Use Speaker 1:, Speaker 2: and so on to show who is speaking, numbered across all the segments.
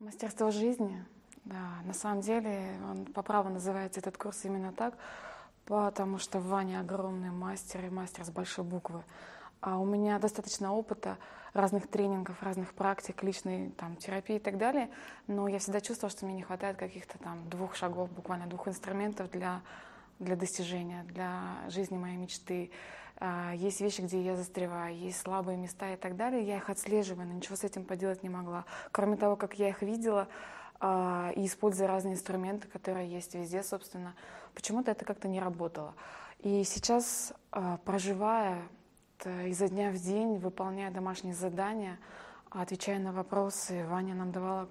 Speaker 1: Мастерство жизни, да, на самом деле он по праву называется этот курс именно так, потому что Ваня огромный мастер и мастер с большой буквы. А у меня достаточно опыта разных тренингов, разных практик, личной там, терапии и так далее, но я всегда чувствовала, что мне не хватает каких-то там двух шагов, буквально двух инструментов для, для достижения, для жизни моей мечты. А, есть вещи, где я застреваю, есть слабые места и так далее. Я их отслеживаю, но ничего с этим поделать не могла. Кроме того, как я их видела, а, и используя разные инструменты, которые есть везде, собственно, почему-то это как-то не работало. И сейчас, а, проживая изо дня в день, выполняя домашние задания, отвечая на вопросы, Ваня нам давала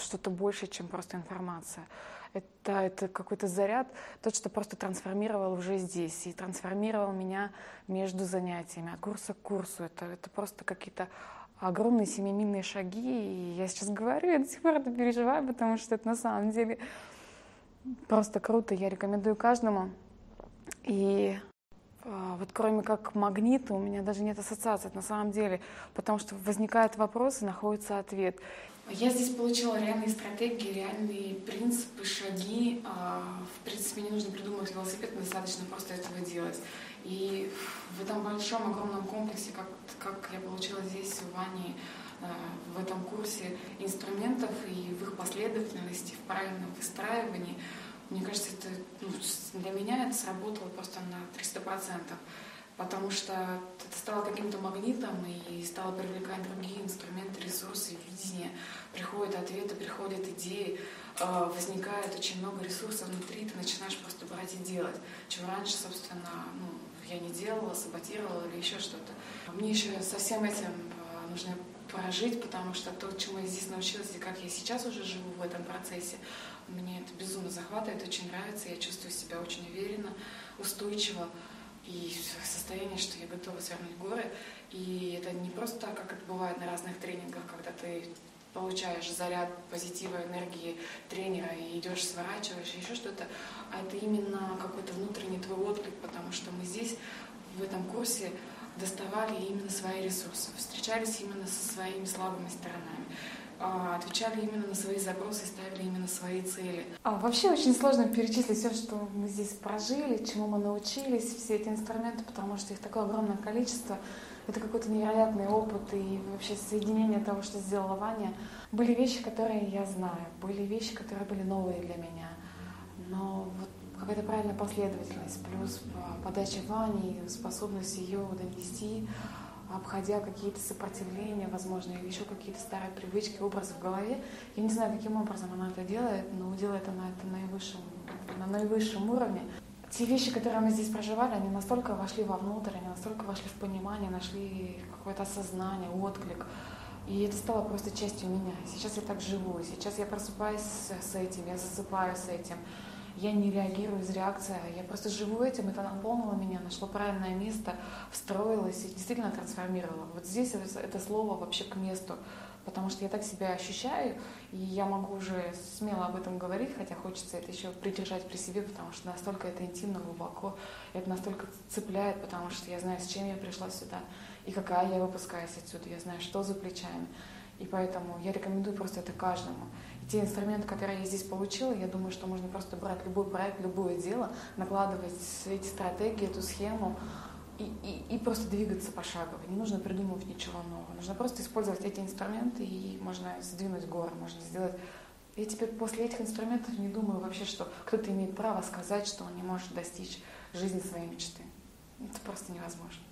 Speaker 1: что-то больше, чем просто информация. Это, это какой-то заряд, тот, что просто трансформировал уже здесь и трансформировал меня между занятиями, от курса к курсу. Это, это просто какие-то огромные семимильные шаги. И я сейчас говорю, я до сих пор это переживаю, потому что это на самом деле просто круто. Я рекомендую каждому. И вот кроме как магнита, у меня даже нет ассоциаций на самом деле, потому что возникает вопрос и находится ответ. Я здесь получила реальные стратегии, реальные принципы, шаги. А, в принципе, не нужно придумывать велосипед, достаточно просто этого делать. И в этом большом, огромном комплексе, как, как я получила здесь в Ване, а, в этом курсе инструментов и в их последовательности, в правильном выстраивании, мне кажется, это ну, для меня это сработало просто на 300%, потому что это стало каким-то магнитом и стало привлекать другие инструменты, ресурсы, видения. Приходят ответы, приходят идеи, э, возникает очень много ресурсов внутри, ты начинаешь просто брать и делать, чего раньше, собственно, ну, я не делала, саботировала или еще что-то. Мне еще со всем этим прожить, потому что то, чему я здесь научилась, и как я сейчас уже живу в этом процессе, мне это безумно захватывает, очень нравится, я чувствую себя очень уверенно, устойчиво и в состоянии, что я готова свернуть горы. И это не просто так, как это бывает на разных тренингах, когда ты получаешь заряд позитива, энергии тренера и идешь, сворачиваешь, еще что-то, а это именно какой-то внутренний твой отклик, потому что мы здесь, в этом курсе, доставали именно свои ресурсы, встречались именно со своими слабыми сторонами. А, отвечали именно на свои запросы, ставили именно свои цели. А вообще очень сложно перечислить все, что мы здесь прожили, чему мы научились, все эти инструменты, потому что их такое огромное количество. Это какой-то невероятный опыт и вообще соединение того, что сделала Ваня. Были вещи, которые я знаю, были вещи, которые были новые для меня. Но вот какая-то правильная последовательность, плюс подача Вани, способность ее донести, обходя какие-то сопротивления, возможно, или еще какие-то старые привычки, образы в голове. Я не знаю, каким образом она это делает, но делает она это на наивысшем, на наивысшем уровне. Те вещи, которые мы здесь проживали, они настолько вошли вовнутрь, они настолько вошли в понимание, нашли какое-то осознание, отклик. И это стало просто частью меня. Сейчас я так живу, сейчас я просыпаюсь с этим, я засыпаю с этим я не реагирую из реакции, а я просто живу этим, это наполнило меня, нашло правильное место, встроилось и действительно трансформировало. Вот здесь это, слово вообще к месту, потому что я так себя ощущаю, и я могу уже смело об этом говорить, хотя хочется это еще придержать при себе, потому что настолько это интимно, глубоко, это настолько цепляет, потому что я знаю, с чем я пришла сюда, и какая я выпускаюсь отсюда, я знаю, что за плечами. И поэтому я рекомендую просто это каждому те инструменты, которые я здесь получила, я думаю, что можно просто брать любой проект, любое дело, накладывать эти стратегии, эту схему и, и, и просто двигаться пошагово. Не нужно придумывать ничего нового. Нужно просто использовать эти инструменты, и можно сдвинуть горы, можно сделать... Я теперь после этих инструментов не думаю вообще, что кто-то имеет право сказать, что он не может достичь жизни своей мечты. Это просто невозможно.